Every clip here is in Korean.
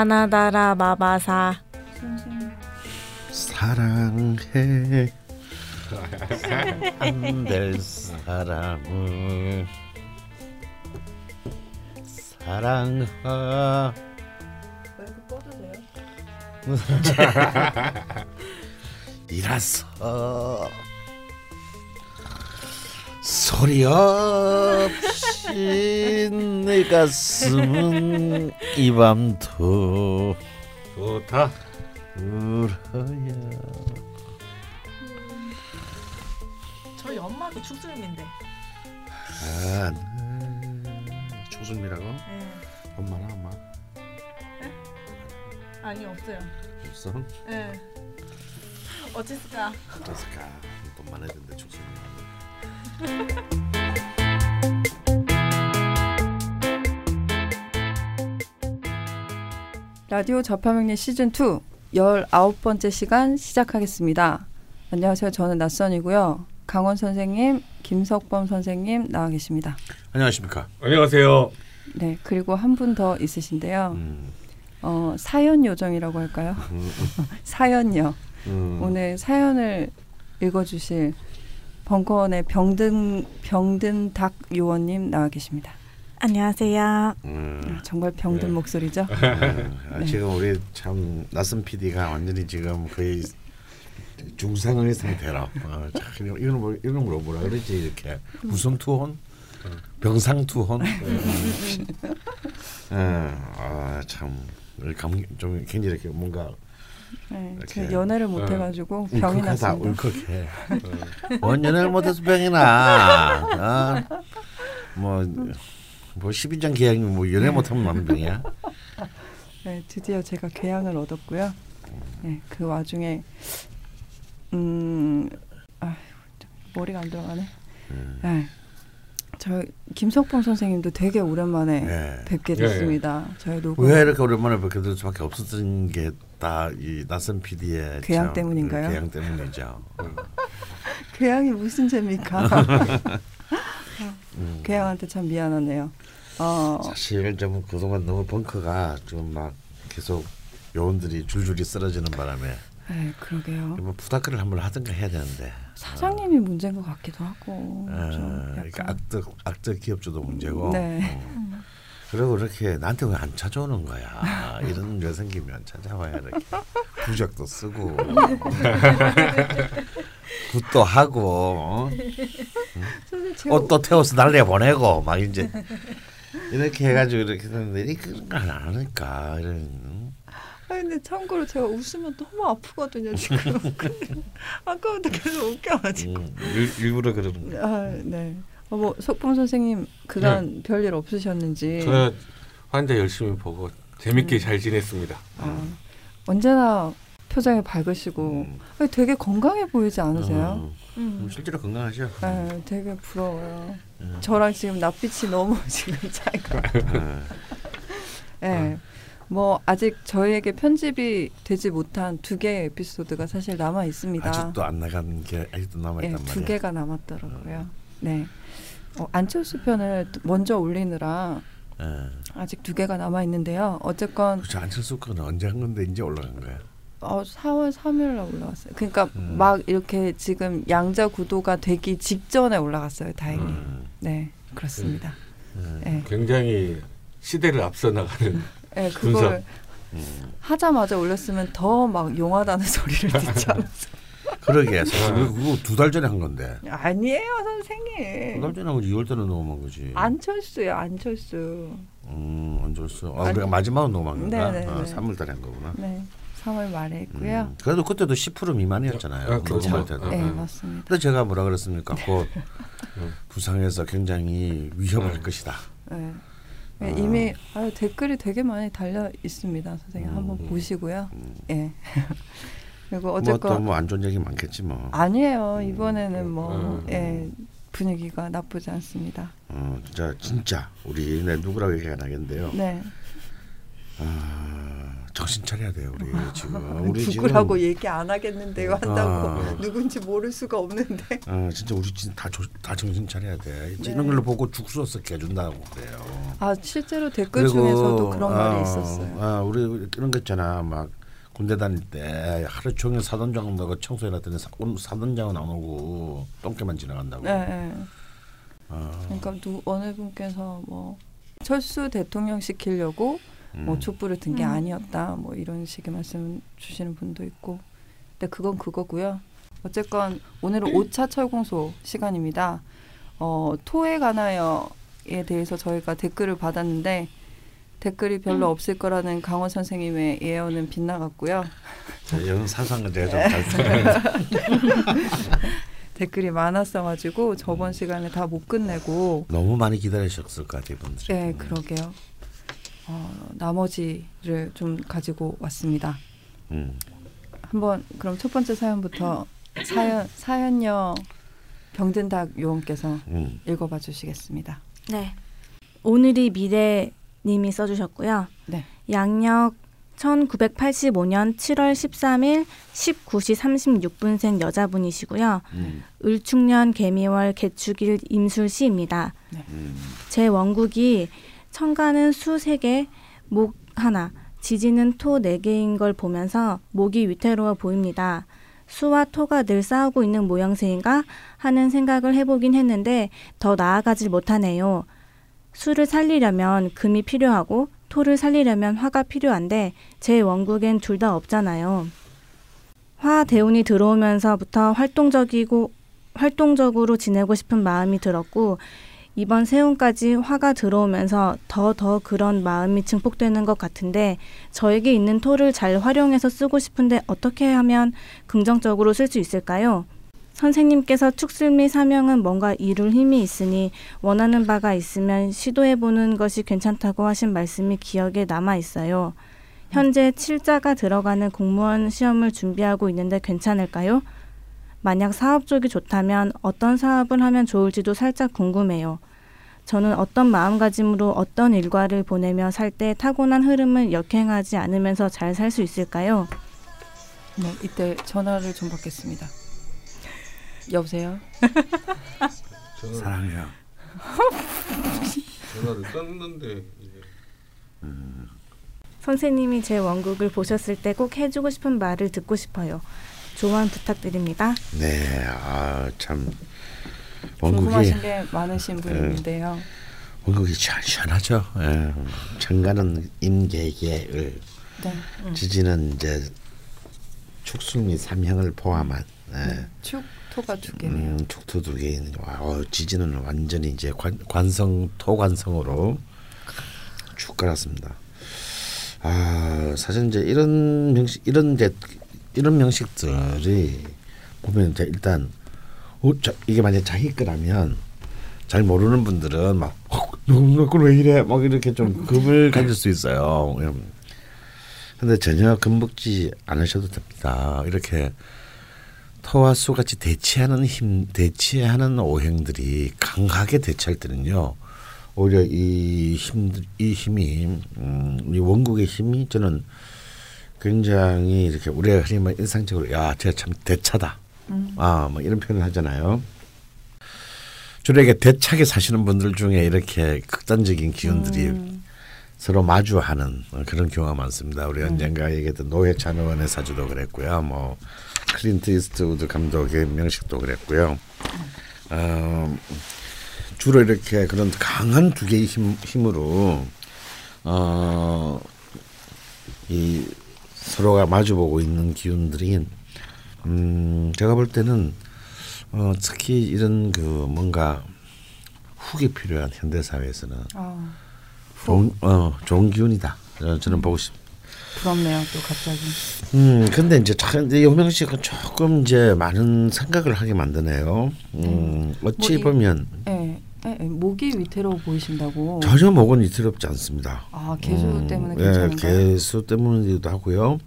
하나다라 마바사. 사랑해. 안될 사람을. 사랑하. 이라서 소리 없이 내 가슴은 이 밤도 좋다. 울어야 저희 엄마도 축술민데. 아, 초승미라고? 네. 엄마나 엄마 아니 없어요. 없어? 네. 어쨌을까? 어땠을까? 돈만 해야 되는데 초승미 라디오 저파명리 시즌 2 19번째 시간 시작하겠습니다. 안녕하세요. 저는 낯선이고요. 강원 선생님, 김석범 선생님 나와 계십니다. 안녕하십니까? 안녕하세요. 네, 그리고 한 분 더 있으신데요. 음, 어, 사연 요정이라고 할까요? 음, 사연요. 음. 오늘 사연을 읽어주실 벙커원의 병든 병든 닭 요원님 나와 계십니다. 안녕하세요. 음. 아, 정말 병든 네. 목소리죠? 아, 네. 지금 우리 참 낯선 PD가 완전히 지금 거의 중상의 상태로 어, 참, 이거는 뭐 이런 걸 뭐라 그러지 이렇게 무슨 투혼, 병상 투혼. 아참 좀 굉장히 이렇게 뭔가 네. 제가 연애를 못 네. 해가지고 병이 났습니다. 울컥해. 뭔 연애를 못해서 병이 나. 어? 뭐. 뭐 12장 계약이 뭐 연애 못하면 나는 병이야. 네, 드디어 제가 괴양을 얻었고요. 네, 그 와중에 음, 아, 머리가 안 들어가네. 네, 저 김석범 선생님도 되게 오랜만에 네. 뵙게 예, 됐습니다. 저희 녹음 왜 이렇게 오랜만에 뵙게 될 수밖에 없었던 게 다 이 낯선 PD의 괴양 때문인가요? 괴양 때문이죠. 괴양이 무슨 죄입니까? 괴양한테 참 미안하네요. 어, 사실 좀 그동안 너무 벙커가 좀 막 계속 요원들이 줄줄이 쓰러지는 바람에 네, 그러게요. 뭐 부탁을 한번 하든가 해야 되는데. 사장님이 문제인 것 같기도 하고 어, 좀 그러니까 악덕 악덕 기업주도 문제고. 네. 어. 그리고 이렇게 나한테 왜 안 찾아오는 거야? 이런 일 생기면 찾아와야 이렇게 부적도 쓰고 굿도 하고 어? 옷도 태워서 날려 보내고 막 이제 이렇게 해가지고 이렇게 했는데 이 그런 걸안 하니까 이런 아 근데 참고로 제가 웃으면 너무 아프거든요 지금. 아까부터 계속 웃겨가지고. 음, 일, 일부러 그러는 거. 아 네. 어, 뭐 석봉 선생님 그간 별일 없으셨는지. 저는 환자 열심히 보고 재밌게 잘 지냈습니다. 아, 언제나 표정이 밝으시고 음. 아니, 되게 건강해 보이지 않으세요? 음, 실제로 건강하죠. 네, 되게 부러워요. 음. 저랑 지금 낯빛이 너무 지금 차이가. 음. 네. 뭐 아직 저희에게 편집이 되지 못한 두 개의 에피소드가 사실 남아 있습니다. 아직도 안 나간 게 아직도 남아 네, 있단 두 말이야. 개가 남았더라고요. 네. 어, 안철수 편을 먼저 올리느라 예. 아직 두 개가 남아 있는데요. 어쨌건 그렇죠. 안철수 거는 언제 한 건데 이제 올라간 거야. 어, 4월 3일 날 올라갔어요. 그러니까 음. 막 이렇게 지금 양자 구도가 되기 직전에 올라갔어요. 다행히. 음. 네, 그렇습니다. 음. 네, 굉장히 시대를 앞서 나가는 네 그걸. 음. 하자마자 올렸으면 더 막 용하다는 소리를 듣지 않았어요. 그러게 사실 그거 두 달 전에 한 건데. 아니에요, 두달 선생님. 전에 하고 2월 달에 녹음한 거지. 안철수요, 안철수. 음, 안철수. 아, 안- 우리가 마지막으로 녹음한 건가? 네네네. 아, 3월 달에 한 거구나. 네, 3월 말에 했고요. 음. 그래도 그때도 10% 미만이었잖아요. 아, 그렇죠. 때도. 네, 음. 맞습니다. 근데 제가 뭐라 그랬습니까? 곧 음. 부상해서 굉장히 위험할 음. 것이다. 네. 아. 이미 아유, 댓글이 되게 많이 달려 있습니다, 선생님. 음. 한번 보시고요. 음. 예. 그리고 뭐 어쨌건 또뭐안 좋은 얘기 많겠지 뭐. 아니에요. 이번에는 뭐 음. 예, 분위기가 나쁘지 않습니다. 어, 진짜 진짜 우리 내 누구라고 얘기 안 하겠는데요. 네. 아, 정신 차려야 돼요 우리 지금 우리 누구라고 지금 얘기 안 하겠는데요 한다고 아. 누군지 모를 수가 없는데 아 진짜 우리 진짜 다, 조, 다 정신 차려야 돼 네. 이런 걸로 보고 죽수어서 깨준다고 그래요. 아 실제로 댓글 중에서도 그런 말이 아, 있었어요. 아 우리 그런 거 있잖아 막 군대 다닐 때 하루 종일 사돈장 너가 청소해 놨더니 사, 오늘 사돈장은 안 오고 똥개만 지나간다고. 네, 네. 아, 그러니까 누, 어느 분께서 뭐 철수 대통령 시키려고 뭐 음. 촛불을 든게 음. 아니었다 뭐 이런 식의 말씀 주시는 분도 있고 근데 그건 그거고요 어쨌건 오늘은 5차 철공소 시간입니다 어, 토에 관하여에 대해서 저희가 댓글을 받았는데 댓글이 별로 음. 없을 거라는 강원 선생님의 예언은 빗나갔고요 거 제가 네. 좀잘 댓글이 많았어가지고 저번 시간에 다 못 끝내고 너무 많이 기다리셨을 것 같아요, 분들이. 네 그러게요 어, 나머지를 좀 가지고 왔습니다 음. 한번 그럼 첫 번째 사연부터 사연 사연녀 병든 닭 요원께서 음. 읽어봐 주시겠습니다. 네. 오늘이 미래 님이 써주셨고요. 네. 양력 1985년 7월 13일 19시 36분생 여자분이시고요. 음. 을축년 개미월 개축일 임술시입니다. 음. 제 원국이 천간은 수 3개, 목 하나, 지지는 토 4개인 걸 보면서 목이 위태로워 보입니다. 수와 토가 늘 싸우고 있는 모양새인가 하는 생각을 해보긴 했는데 더 나아가질 못하네요. 수를 살리려면 금이 필요하고 토를 살리려면 화가 필요한데 제 원국엔 둘 다 없잖아요. 화 대운이 들어오면서부터 활동적이고 활동적으로 지내고 싶은 마음이 들었고 이번 세운까지 화가 들어오면서 더더 그런 마음이 증폭되는 것 같은데 저에게 있는 토를 잘 활용해서 쓰고 싶은데 어떻게 하면 긍정적으로 쓸 수 있을까요? 선생님께서 축술미 사명은 뭔가 이룰 힘이 있으니 원하는 바가 있으면 시도해 보는 것이 괜찮다고 하신 말씀이 기억에 남아 있어요. 현재 칠자가 들어가는 공무원 시험을 준비하고 있는데 괜찮을까요? 만약 사업 쪽이 좋다면 어떤 사업을 하면 좋을지도 살짝 궁금해요. 저는 어떤 마음가짐으로 어떤 일과를 보내며 살 때 타고난 흐름을 역행하지 않으면서 잘 살 수 있을까요? 네, 이때 전화를 좀 받겠습니다. 여보세요. 사랑해요. 전화를 떴는데 이게 선생님이 제 원국을 보셨을 때 꼭 해주고 싶은 말을 듣고 싶어요. 조언 부탁드립니다. 네, 아, 참 원국이 궁금하신 게 많으신 분인데요. 원국이 시원, 시원하죠. 예. 임계계을, 네. 지지는 이제 축술미 삼형을 포함한 예. 네. 축 토가 두 개네요. 음, 축토 두 개인 와, 어, 지지는 완전히 이제 관, 관성 토관성으로 쭉 깔았습니다. 아 사실 이제 이런 명식 이런 데 이런 명식들이 보면 이제 일단 어, 자, 이게 만약 자기 거라면 잘 모르는 분들은 막 어, 너무 그걸 왜 이래 막 이렇게 좀 겁을 가질 수 있어요. 음. 근데 전혀 겁먹지 않으셔도 됩니다. 이렇게 터와 수 같이 대치하는 힘, 대치하는 오행들이 강하게 대치할 때는요. 오히려 이 힘, 이 힘이 음, 이 원국의 힘이 저는 굉장히 이렇게 우리가 흔히 말 인상적으로 야, 쟤가 참 대차다. 음. 아, 뭐 이런 표현을 하잖아요. 주로 이게 대차게 사시는 분들 중에 이렇게 극단적인 기운들이 음. 서로 마주하는 그런 경우가 많습니다. 우리 음. 언젠가 얘기했던 노회찬 의원의 사주도 그랬고요. 뭐 클린트 이스트우드 감독의 명식도 그랬고요. 어, 주로 이렇게 그런 강한 두 개의 힘, 힘으로 어, 이 서로가 마주보고 있는 기운들이 음, 제가 볼 때는 어, 특히 이런 그 뭔가 훅이 필요한 현대 사회에서는 아, 좋은 어 좋은 기운이다. 어, 저는 보고 싶. 부럽네요. 또 갑자기. 음 근데 이제 참 이제 요명 씨가 조금 이제 많은 생각을 하게 만드네요. 음 어찌 뭐 이- 보면 예, 예, 예, 목이 위태로워 보이신다고. 전혀 목은 위태롭지 않습니다. 아 개수 음, 때문에 예, 괜찮은가요? 개수 때문이기도 하고요.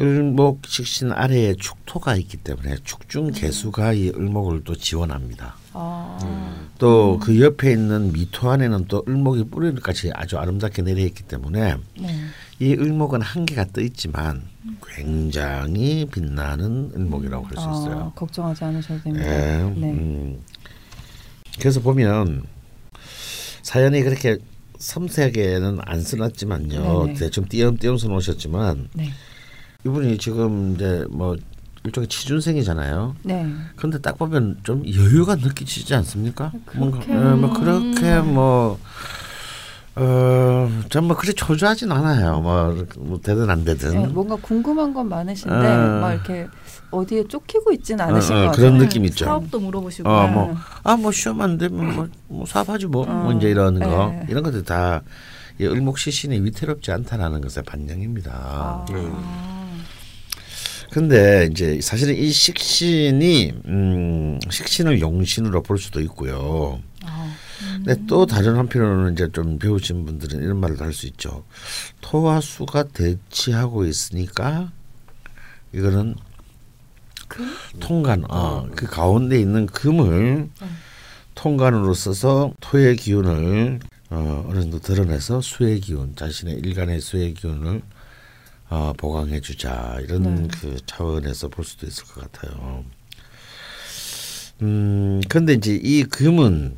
을목 식신 아래에 축토가 있기 때문에 음. 축중 개수가 이 을목을 또 지원합니다. 아, 또그 옆에 있는 미토 안에는 또 을목이 뿌리까지 아주 아름답게 내려 있기 때문에 네. 이 을목은 한계가 떠 있지만 굉장히 빛나는 을목이라고 할 수 있어요. 아, 걱정하지 않으셔도 됩니다. 예, 네. 음. 그래서 보면 사연이 그렇게 섬세하게는 안 써놨지만요. 네네. 대충 띄엄띄엄 써놓으셨지만 네. 이분이 지금 이제 뭐 일종의 취준생이잖아요. 네. 근데 딱 보면 좀 여유가 느끼지지 않습니까? 그렇게- 뭔가 예, 뭐 그렇게 뭐 어, 전뭐 그리 초조하진 않아요. 뭐, 뭐 되든 안 되든. 네, 뭔가 궁금한 건 많으신데 어. 막 이렇게 어디에 쫓기고 있진 어, 않으신 어, 것 그런 같아요. 느낌 있죠. 사업도 물어보시고 어, 네. 뭐, 아, 뭐, 시험 안 되면 뭐, 뭐 사업하지 뭐, 뭐 어, 이제 이런 거. 네. 이런 것들 다, 이 을목시신이 위태롭지 않다라는 것의 반영입니다. 아. 근데 이제 사실은 이 식신이, 음, 식신을 용신으로 볼 수도 있고요. 아. 근데 또 다른 한편으로는 이제 좀 배우신 분들은 이런 말도 할 수 있죠. 토와 수가 대치하고 있으니까 이거는 통간, 어, 그 가운데 있는 금을 통간으로 써서 토의 기운을 어, 어느 정도 드러내서 수의 기운, 자신의 일간의 수의 기운을 어, 보강해 주자 이런 네. 그 차원에서 볼 수도 있을 것 같아요. 음, 근데 이제 이 금은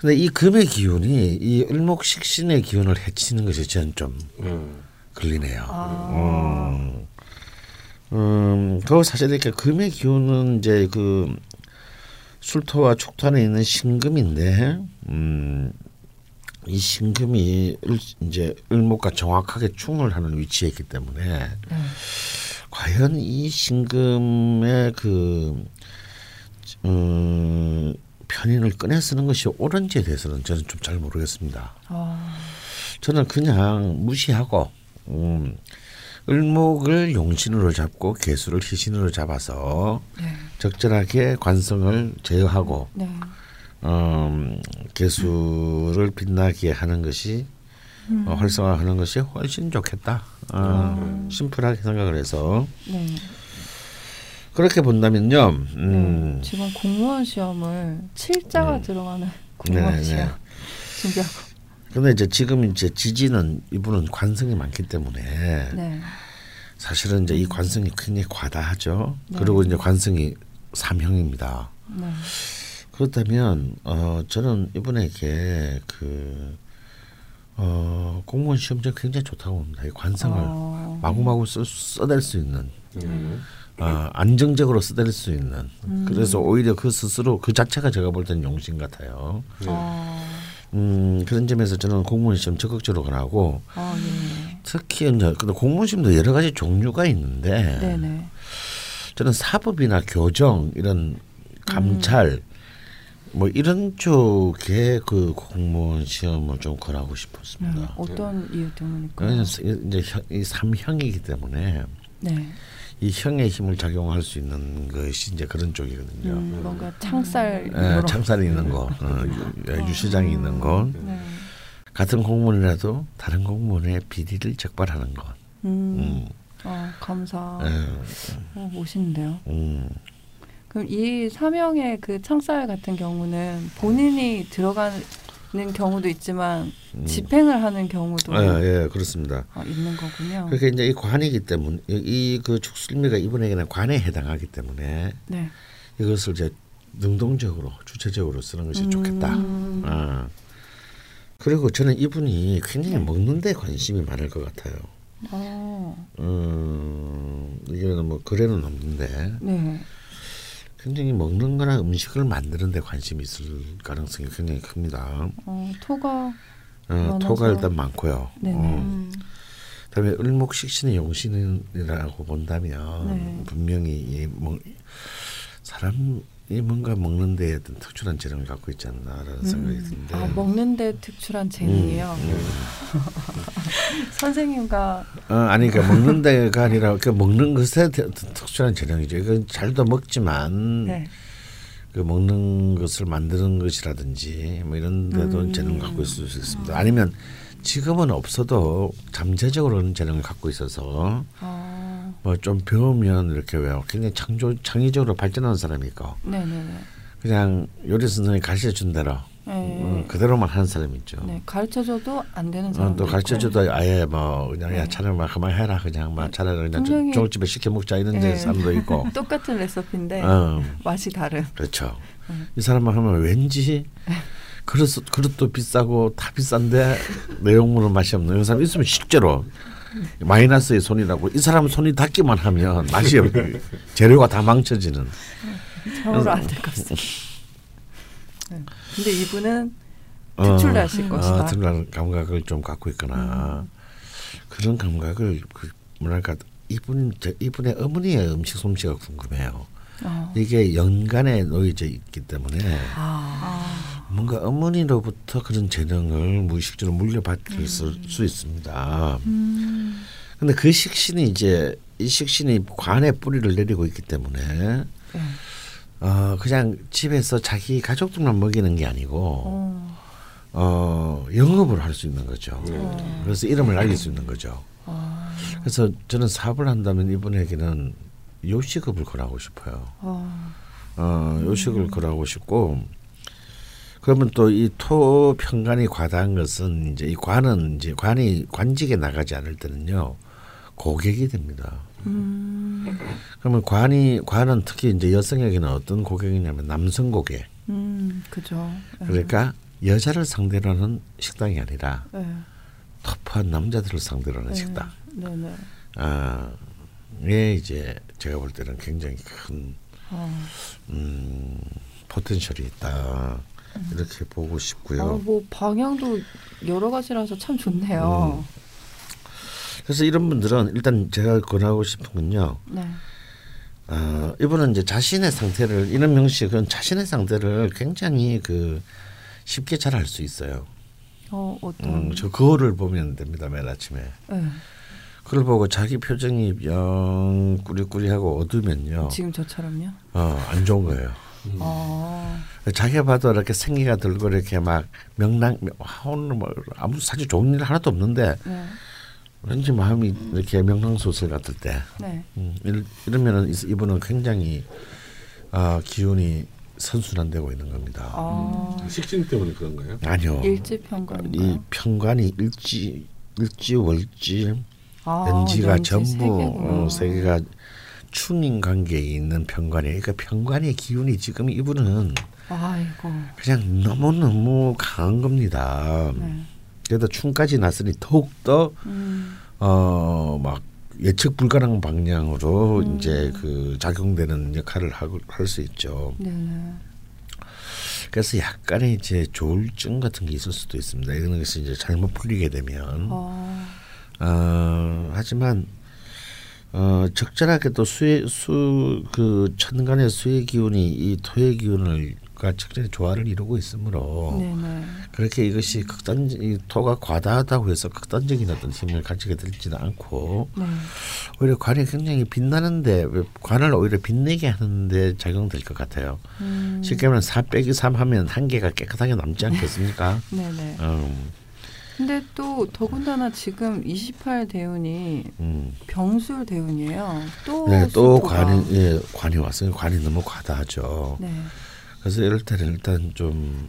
근데 이 금의 기운이 이 을목식신의 기운을 해치는 것이 저는 좀 음. 걸리네요. 아. 음, 음, 그 사실 이렇게 금의 기운은 이제 그 술토와 축토안에 있는 신금인데, 음, 이 신금이 을, 이제 을목과 정확하게 충을 하는 위치에 있기 때문에 네. 과연 이 신금의 그 음, 편인을 꺼내 쓰는 것이 옳은지에 대해서는 저는 좀 잘 모르겠습니다. 아. 저는 그냥 무시하고 음, 을목을 용신으로 잡고 개수를 희신으로 잡아서 네. 적절하게 관성을 제어하고 네. 음, 개수를 빛나게 하는 것이 어, 활성화하는 것이 훨씬 좋겠다. 어, 심플하게 생각을 해서 네. 그렇게 본다면요. 음, 네. 지금 공무원 시험을 칠자가 들어가는 공무원 네, 네. 시험 준비하고. 근데 이제 지금 이제 지지는 이분은 관성이 많기 때문에 네. 사실은 이제 이 관성이 굉장히 과다하죠. 네. 그리고 이제 관성이 삼형입니다. 네. 그렇다면 어 저는 이분에게 그 어, 공무원 시험장 굉장히 좋다고 봅니다. 이 관성을 어. 마구마구 써, 써댈 수 있는 음. 어, 안정적으로 써댈 수 있는 음. 그래서 오히려 그 스스로 그 자체가 제가 볼 때는 용신 같아요. 아. 음, 그런 점에서 저는 공무원 시험 적극적으로 가고 아, 예. 특히 이제 근데 공무원 시험도 여러 가지 종류가 있는데 네네. 저는 사법이나 교정 이런 감찰 뭐 이런 쪽에 그 공무원 시험을 좀 걸하고 네. 싶었습니다. 어떤 이유 때문일까요? 왜냐면 이제 형- 이 삼형이기 때문에 네. 이 형의 힘을 작용할 수 있는 것이 이제 그런 쪽이거든요. 음, 뭔가 창살 예, 이런 창살이 있는 거, 어, 유- 유시장이 있는 거, 네. 같은 공무원이라도 다른 공무원의 비리를 적발하는 것. 음. 음, 아, 감사. 예, 어, 멋있는데요. 음, 그럼 이 사명의 그 창살 같은 경우는 본인이 들어가는 경우도 있지만 집행을 하는 경우도 예, 예, 그렇습니다. 아, 있는 거군요. 그렇게 이제 이 관이기 때문에 이 그 축술미가 이분에게는 관에 해당하기 때문에 네. 이것을 이제 능동적으로 주체적으로 쓰는 것이 좋겠다. 음. 아. 그리고 저는 이분이 굉장히 먹는 데 관심이 많을 것 같아요. 어, 음, 이게는 뭐 거래는 없는데 네. 굉장히 먹는 거나 음식을 만드는 데 관심이 있을 가능성이 굉장히 큽니다. 어, 토가 어. 토가 일단 많고요. 네네. 어, 음. 그다음에 을목식신의 용신이라고 본다면 네. 분명히 이 뭐, 사람 이 뭔가 먹는 데 어떤 특출한 재능을 갖고 있지 않나라는 생각이 드는데 아, 먹는 데 특출한 재능이에요. 음, 선생님과 어, 아니 그러니까 먹는 데가 아니라 그 먹는 것에 특출한 재능이죠. 이건 잘도 먹지만 네. 그 먹는 것을 만드는 것이라든지 뭐 이런 데도 음. 재능을 갖고 있을 수 있습니다. 아니면 지금은 없어도 잠재적으로는 재능을 갖고 있어서 아, 뭐좀 배우면 이렇게 왜요? 굉장히 창조 창의적으로 발전하는 사람이 있고 네네네. 그냥 요리 선생님이 가르쳐 준 대로 네. 어, 그대로만 하는 사람이 있죠. 네, 가르쳐줘도 안 되는 어, 사람도 또 있고. 가르쳐줘도 아예 뭐 그냥 야 네. 차라리 막 그만 해라 그냥 막 차라리 그냥 중국집에 시켜 먹자 이런 네. 사람도 있고. 똑같은 레시피인데 어, 맛이 다른. 그렇죠. 음. 이 사람만 하면 왠지 그릇 그릇도 비싸고 다 비싼데 내용물은 맛이 없는 이 사람 있으면 실제로 마이너스의 손이라고 이 사람 손이 닿기만 하면 맛이 없 재료가 다 망쳐지는 참으로 안될 것 같습니다. 네. 근데 이분은 어, 특출나실 음. 것이다. 어, 특별한 감각을 좀 갖고 있거나 그런 감각을 그 뭐랄까 이분 저 이분의 어머니의 음식 솜씨가 궁금해요. 어. 이게 연간에 놓여져 있기 때문에 아. 뭔가 어머니로부터 그런 재능을 무의식적으로 물려받을 수, 수 있습니다. 음. 근데 그 식신이 이제 이 식신이 관에 뿌리를 내리고 있기 때문에 네. 어 그냥 집에서 자기 가족들만 먹이는 게 아니고 어. 어 영업을 할 수 있는 거죠. 어. 그래서 이름을 날릴 수 있는 거죠. 아. 그래서 저는 사업을 한다면 이분에게는 요식업을 권하고 싶어요. 어. 어, 요식을 걸하고 싶고 그러면 또 이토 편관이 과다한 것은 이제 이 관은 이제 관이 관직에 나가지 않을 때는요 고객이 됩니다. 음. 그러면 관이 관은 특히 이제 여성에게는 어떤 고객이냐면 남성 고객. 음. 그죠. 네. 그러니까 여자를 상대로 하는 식당이 아니라 네. 터프한 남자들을 상대로 하는 네. 식당. 네 네. 아, 예 이제 제가 볼 때는 굉장히 큰 어. 음, 포텐셜이 있다 이렇게 보고 싶고요. 아, 뭐 방향도 여러 가지라서 참 좋네요. 그래서 이런 분들은 일단 제가 권하고 싶은 건요. 네. 어, 이분은 이제 자신의 상태를 이런 명식은 자신의 상태를 굉장히 그 쉽게 잘 알 수 있어요. 어 어떤. 음, 저 거울을 보면 됩니다 매일 아침에. 네. 그걸 보고 자기 표정이 영 꾸리꾸리하고 어두면요, 지금 저처럼요. 어, 안 좋은 거예요. 어. 자기가 봐도 이렇게 생기가 들고 이렇게 막 명랑 와, 오늘 뭐 아무 사실 좋은 일 하나도 없는데 네. 왠지 마음이 이렇게 명랑소설 같을 때 네. 음, 이러- 이러면은 이- 이분은 굉장히 아, 기운이 선순환되고 있는 겁니다. 아. 식신 때문에 그런가요? 아니요. 일지 이 평관인가요? 편관이 일지 일지 월지 아, 연지가 연지 전부 세 개구나. 어, 세 개가 충인 관계에 있는 편관이에요. 그러니까 편관의 기운이 지금 이분은 아이고. 그냥 너무 너무 강한 겁니다. 네. 게다가 충까지 났으니 더욱 더 음. 어, 막 예측 불가능 방향으로 음. 이제 그 작용되는 역할을 할 수 있죠. 네네. 그래서 약간의 이제 조울증 같은 게 있을 수도 있습니다. 이런 것이 이제 잘못 풀리게 되면. 어. 어, 하지만 어, 적절하게 또 수의 수그 천간의 수의 기운이 이 토의 기운을 과 적절히 조화를 이루고 있으므로 네네. 그렇게 이것이 극단 이 토가 과다하다고 해서 극단적인 어떤 힘을 가지게 되지는 않고 네. 오히려 관이 굉장히 빛나는데 왜 관을 오히려 빛내게 하는데 작용될 것 같아요. 음. 쉽게 말하면 4 빼기 3 하면 한 개가 깨끗하게 남지 않겠습니까? 네네. 음, 근데 또 더군다나 지금 28 대운이 음. 병술 대운이에요. 또 네, 또. 관이 예, 관이 왔으니 관이 너무 과다하죠. 네. 그래서 이럴 때는 일단 좀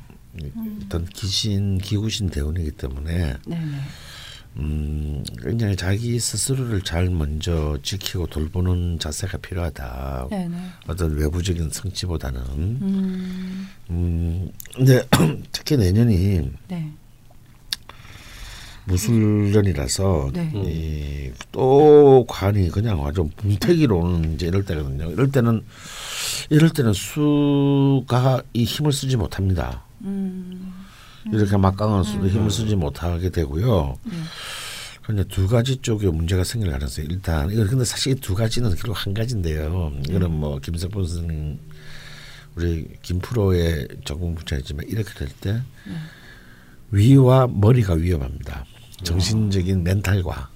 일단 기신 기구신 대운이기 때문에 네네. 음, 굉장히 자기 스스로를 잘 먼저 지키고 돌보는 자세가 필요하다. 네네. 어떤 외부적인 성취보다는 음. 음, 근데 특히 내년이 네. 무술년이라서 네. 이, 또 관이 그냥 아주 뭉태기로 오는 이제 이럴 때거든요. 이럴 때는 이럴 때는 수가 이 힘을 쓰지 못합니다. 음. 이렇게 막강한 수도 힘을 쓰지 못하게 되고요. 네. 그런데 두 가지 쪽에 문제가 생길 가능성이 일단 이거 근데 사실 이두 가지는 결국 한 가지인데요. 이거는 뭐 김석본 선생님 우리 김프로의 전공 분야이지만 이렇게 될때 위와 머리가 위험합니다. 정신적인 멘탈과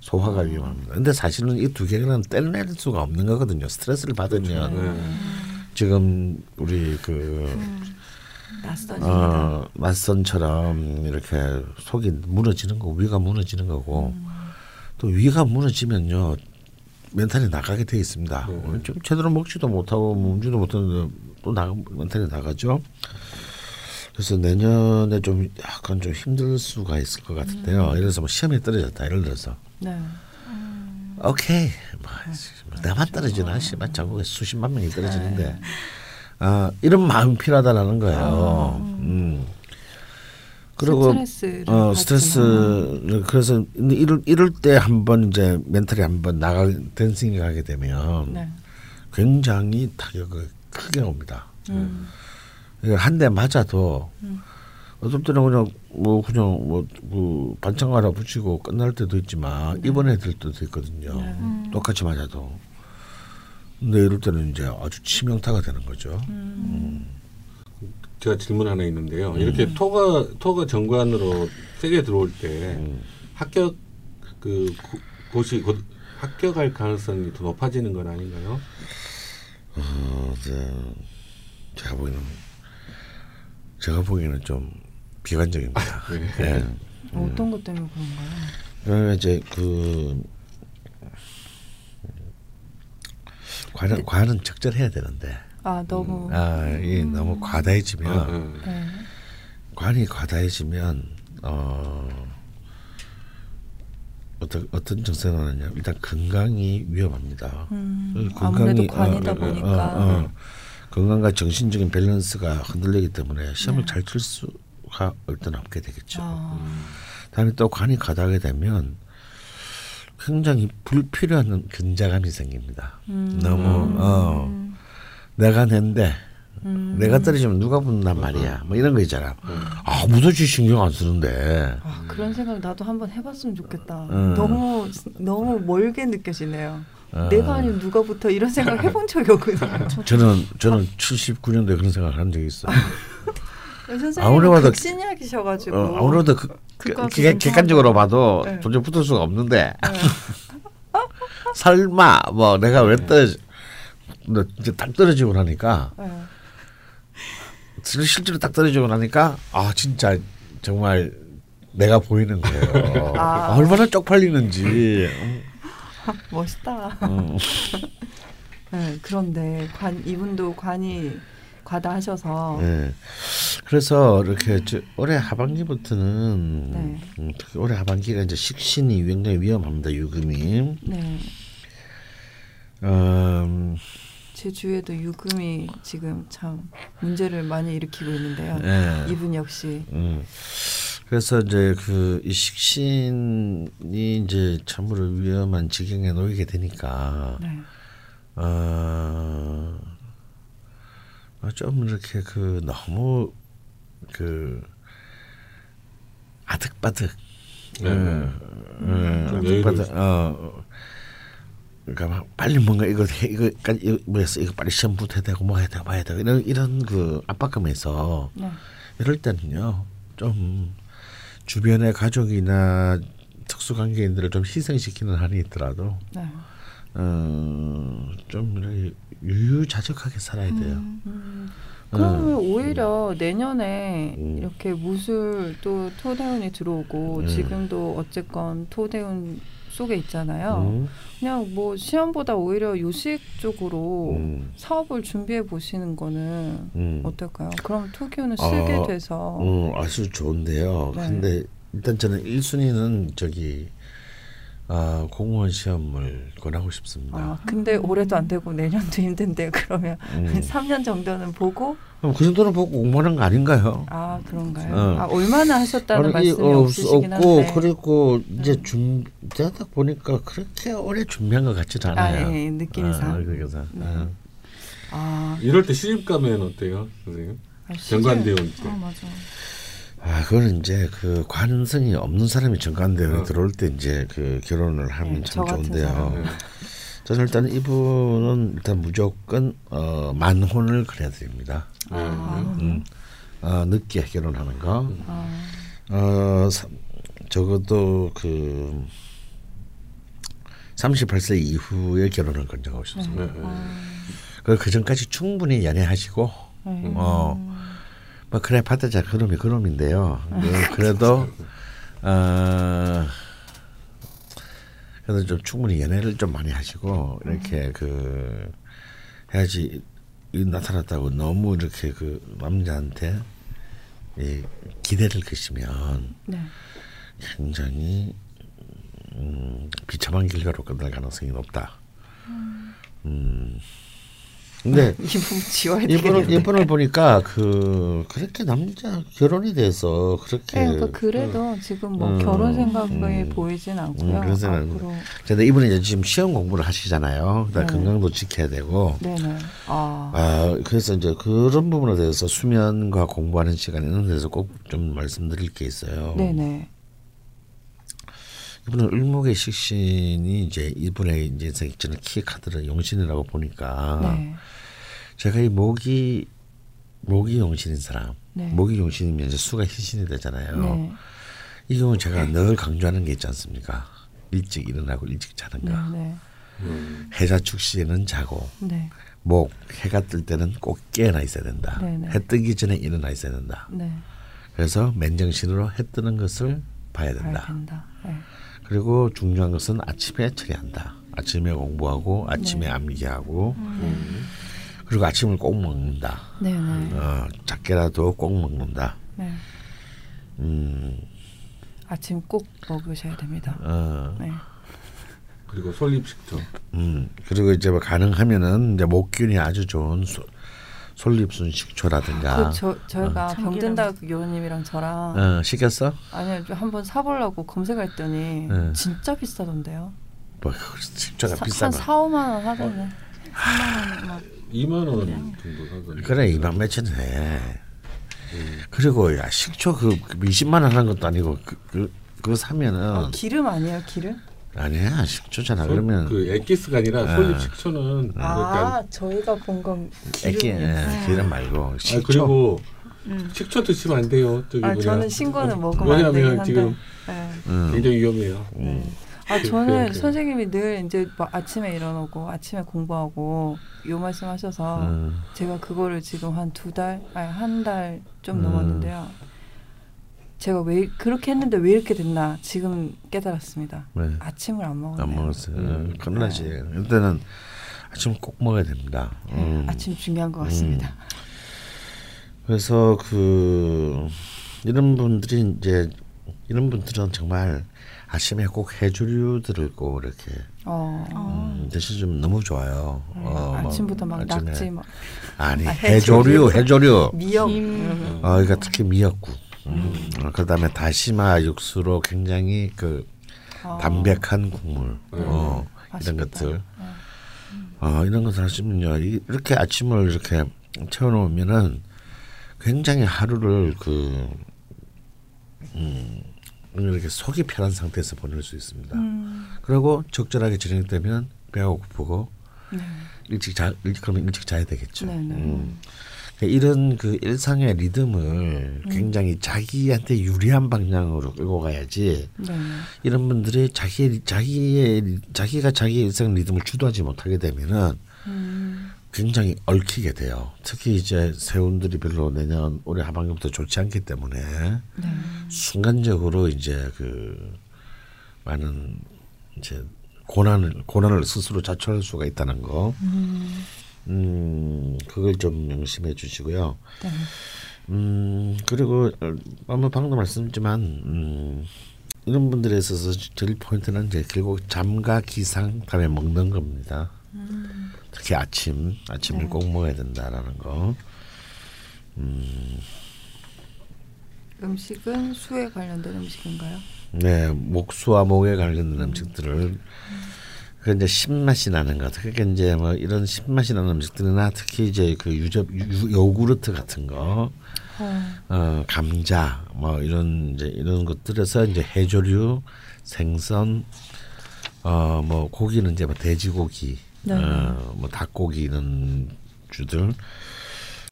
소화가 위험합니다. 근데 사실은 이 두 개는 떼낼 수가 없는 거거든요. 스트레스를 받으면 네. 지금 우리 그 낯선입니다. 어, 맞선처럼 이렇게 속이 무너지는 거고 위가 무너지는 거고 또 위가 무너지면요 멘탈이 나가게 돼 있습니다. 어, 좀 제대로 먹지도 못하고 뭐 움지도 못하는데 또 나가 멘탈이 나가죠. 그래서 내년에 좀 약간 좀 힘들 수가 있을 것 같은데요. 예를 들어서 뭐 시험에 떨어졌다. 예를 들어서 네. 오케이 뭐, 뭐 나만 떨어지나 씨발 전국에 수십만 명이 떨어지는데 아 이런 마음 이 필요하다라는 거예요. 음. 그리고 스트레스를 어 받지만. 스트레스를 그래서 이럴 이럴 때 한번 이제 멘탈이 한번 나가 댄싱에 가게 되면 네. 굉장히 타격을 크게 옵니다. 음. 한 대 맞아도 음. 어떨 때는 그냥 뭐 그냥 뭐그 반창 하나 붙이고 끝날 때도 있지만 입원해 될 때도 있거든요. 네. 똑같이 맞아도. 근데 이럴 때는 이제 아주 치명타가 되는 거죠. 음. 제가 질문 하나 있는데요. 음. 이렇게 토가 토가 정관으로 세게 들어올 때 음. 합격 그 고- 곳이 곧 합격할 가능성이 더 높아지는 건 아닌가요? 어, 저, 제가 보기에는 제가 보기에는 좀 비관적입니다. 네. 예. 어떤 것 때문에 그런가요? 그러면 이제 그 과는 과는 적절해야 되는데 아 너무 아, 이 너무 과다해지면 어, 어. 네. 관이 과다해지면 어 어떤 어떤 증세가 나느냐 일단 건강이 위험합니다. 음, 그 아무래도 건강이, 관이다 어, 보니까 어, 어. 건강과 정신적인 밸런스가 흔들리기 때문에 시험을 네. 잘칠 수가 일단 없게 되겠죠. 아, 다음에 또 관이 과다하게 되면 굉장히 불필요한 긴장감이 생깁니다. 음. 너무 어 내가 낸데 음. 내가 떨어지면 누가 붙는단 말이야. 뭐 이런 거 있잖아. 아 무도지 신경 안 쓰는데. 아, 그런 생각 나도 한번 해봤으면 좋겠다. 음. 너무 너무 멀게 느껴지네요. 어. 내가 아니면 누가부터 이런 생각 해본 적이 없거든요. 저는 저는 79년도에 그런 생각을 한 적이 있어요. 선생님 아무래도- 극신약이셔가지고 어, 아무래도 그, 그, 객- 객관적으로 봐도 네. 도저히 붙을 수가 없는데 설마 뭐 내가 왜 떨어지 근데 이제 딱 떨어지고 나니까 네. 실제로 딱 떨어지고 나니까 아 진짜 정말 내가 보이는 거예요. 아. 아, 얼마나 쪽팔리는지. 멋있다. 음. 네, 그런데 관 이분도 관이 과다하셔서 네. 그래서 이렇게 저 올해 하반기부터는 네. 음, 특히 올해 하반기가 이제 식신이 굉장히 위험합니다. 유금이. 네. 음, 제 주위에도 유금이 지금 참 문제를 많이 일으키고 있는데요. 예. 이분 역시 음. 그래서 이제 그 이 식신이 이제 참으로 위험한 지경에 놓이게 되니까 네. 어, 어, 좀 이렇게 그 너무 그 아득바득 네. 어, 어, 좀 아득바득 어 그러니까 막 빨리 뭔가 이거 해 이거까지 이거 뭐였어 이거 빨리 시험 붙어야 되고 뭐 해야 되고 뭐 해야 되고 이런 이런 그 압박감에서 네. 이럴 때는요 좀 주변의 가족이나 특수관계인들을 좀 희생시키는 한이 있더라도 네. 어좀 이렇게 유유자적하게 살아야 돼요. 음, 그러면 오히려 내년에 음. 이렇게 무술 또 토대운이 들어오고 음. 지금도 어쨌건 토대운 속에 있잖아요. 음, 그냥 뭐 시험보다 오히려 요식 쪽으로 음, 사업을 준비해 보시는 거는 음. 어떨까요? 그럼 아, 쓰게 돼서 어, 아주 좋은데요. 네. 근데 일단 저는 1순위는 저기 아, 공무원 시험을 권하고 싶습니다. 아 근데 올해도 안 되고 내년도 힘든데 그러면 음. 3년 정도는 보고 그럼 그 정도는 보고 공부하는 거 아닌가요? 아 그런가요? 어. 아 얼마나 하셨다는 말씀이 어, 없으시긴 없고 한데 그리고 이제 음. 준 제가 딱 보니까 그렇게 오래 준비한 것 같지는 아, 않아요. 예, 느낌상. 아, 그래서 네. 아. 아, 이럴 때 시집 가면 어때요, 선생님? 아, 시절- 정관대원 때. 아 맞아. 아, 그거는 이제 그 관성이 없는 사람이 정관대원에 어. 들어올 때 이제 그 결혼을 하면 네, 참 좋은데요. 네. 저는 일단 이분은 일단 무조건 어, 만혼을 그려드립니다. 아, 음, 어, 늦게 결혼하는 거. 아, 어, 사- 적어도 그 38세 이후에 결혼을 권장하고 싶습니다. 네, 네. 아, 그, 그 전까지 충분히 연애하시고, 네. 어, 뭐, 그래, 받아자, 그놈이 그놈인데요. 그, 그래도, 어, 그래도 좀 충분히 연애를 좀 많이 하시고, 이렇게 그, 해야지, 이 나타났다고 너무 이렇게 그 남자한테 이 기대를 거시면 네. 굉장히 음, 비참한 결과로 끝날 가능성이 높다. 음. 근데 이 부분 지워야 되겠는데. 이분을 보니까 그 그렇게 남자 결혼에 대해서 그렇게 네, 그러니까 그래도 지금 뭐 음, 결혼 생각이 음. 보이진 않고요. 음, 그런 생각은- 근데 이분은 이제 지금 시험 공부를 하시잖아요. 그다음 네. 건강도 지켜야 되고. 네네. 아, 아 그래서 이제 그런 부분에 대해서 수면과 공부하는 시간 이런 데서 꼭 좀 말씀드릴 게 있어요. 네네. 이분은 을목의 식신이 이제 이분의 이제 저는 키 카드를 용신이라고 보니까 네. 제가 이 목이 목이 용신인 사람, 네. 목이 용신이면 이제 수가 희신이 되잖아요. 네. 이 경우 제가 늘 강조하는 게 있지 않습니까? 일찍 일어나고 일찍 자는 네. 거. 네. 음. 해자 축 시에는 자고 네. 목 해가 뜰 때는 꼭 깨어나 있어야 된다. 네네. 해 뜨기 전에 일어나 있어야 된다. 네. 그래서 맨정신으로 해 뜨는 것을 봐야 봐야 된다. 네. 그리고 중요한 것은 아침에 처리한다. 아침에 공부하고 아침에 네. 암기하고 음. 그리고 아침을 꼭 먹는다. 네 네. 어, 작게라도 꼭 먹는다. 네. 음, 아침 꼭 먹으셔야 됩니다. 어, 네. 그리고 솔잎식초. 음, 그리고 이제 뭐 가능하면은 이제 목균이 아주 좋은 소, 솔잎순 식초라든가. 그 저, 저희가 참기름. 병든다 그 교수님이랑 저랑 어, 시켰어? 아니요 좀 한번 사보려고 검색했더니 네. 진짜 비싸던데요. 뭐그 식초가 사, 비싼 한 거. 4, 5만 원 하던데. 3만 원 막. 2만 원 정도 하던데. 그래 이만 몇천 해. 그리고 야 식초 그 20만 원 하는 것도 아니고 그, 그 그거 사면은 어, 기름 아니에요 기름? 아니야 식초잖아. 솔- 그러면 그 액기스가 아니라 아. 솔잎 식초는 아 그러니까 저희가 본건 애기 기름이에요. 예, 기름 말고 아, 식초. 그리고 음. 식초 드시면 안 돼요. 저기 아 뭐냐. 저는 신거는 먹으면 안 되긴 왜냐하면 한데. 지금 네. 음. 굉장히 위험해요. 음. 아 그- 저는 그- 선생님이 늘 이제 막 아침에 일어나고 아침에 공부하고 요 말씀하셔서 음. 제가 그거를 지금 한 두 달, 아니 한 달좀 음. 넘었는데요. 제가 왜 그렇게 했는데 왜 이렇게 됐나 지금 깨달았습니다. 네. 아침을 안 먹었네요. 안 먹었어요. 음. 겁나지. 일단은 아침 꼭 먹어야 됩니다. 음. 아침 중요한 것 같습니다. 그래서 그 이런 분들이 이제 이런 분들은 정말 아침에 꼭 해조류 들을 꼭 이렇게 어, 음, 드시 좀 너무 좋아요. 네, 어, 뭐 아침부터 막 아침에 낙지 막 아니 아, 해조류 해조류. 미역 김. 음. 어, 그러니까 특히 미역국. 음. 어, 그다음에 다시마 육수로 굉장히 그 어, 담백한 국물. 어, 이런. 것들. 어, 이런 것을 하시면요. 이- 이렇게 아침을 이렇게 채워놓으면은 굉장히 하루를 그, 음, 이렇게 속이 편한 상태에서 보낼 수 있습니다. 음, 그리고 적절하게 진행되면 배가 고프고 네. 일찍 자, 일찍 그러면 일찍 자야 되겠죠. 네 네. 그러니까 이런 그 일상의 리듬을 음. 굉장히 자기한테 유리한 방향으로 끌고 가야지 네. 이런 분들이 자기의 자기의 리- 자기가 자기 일상 리듬을 주도하지 못하게 되면은 음, 굉장히 얽히게 돼요. 특히 이제 세운들이 별로 내년 올해 하반기부터 좋지 않기 때문에 네. 순간적으로 이제 그 많은 이제 고난을 고난을 스스로 자초할 수가 있다는 거. 음, 음 그걸 좀 명심해 주시고요. 네. 음 그리고 어, 아마 방금 말씀드렸지만 음 이런 분들에 있어서 제일 포인트는 이제 결국 잠과 기상 다음에 먹는 겁니다. 음, 특히 아침 아침을 네. 꼭 먹어야 된다라는 거. 음식은 수에 관련된 음식인가요? 네 목수와 목에 관련된 음식들을 그 이제 신맛이 나는 것. 그러니까 이제 뭐 이런 신맛이 나는 음식들이나 특히 이제 그 유접 유, 요구르트 같은 거. 어, 어, 감자 뭐 이런 이제 이런 것들에서 이제 해조류, 생선, 어 뭐 고기는 이제 뭐 돼지고기, 네. 어뭐 닭고기 이런 주들.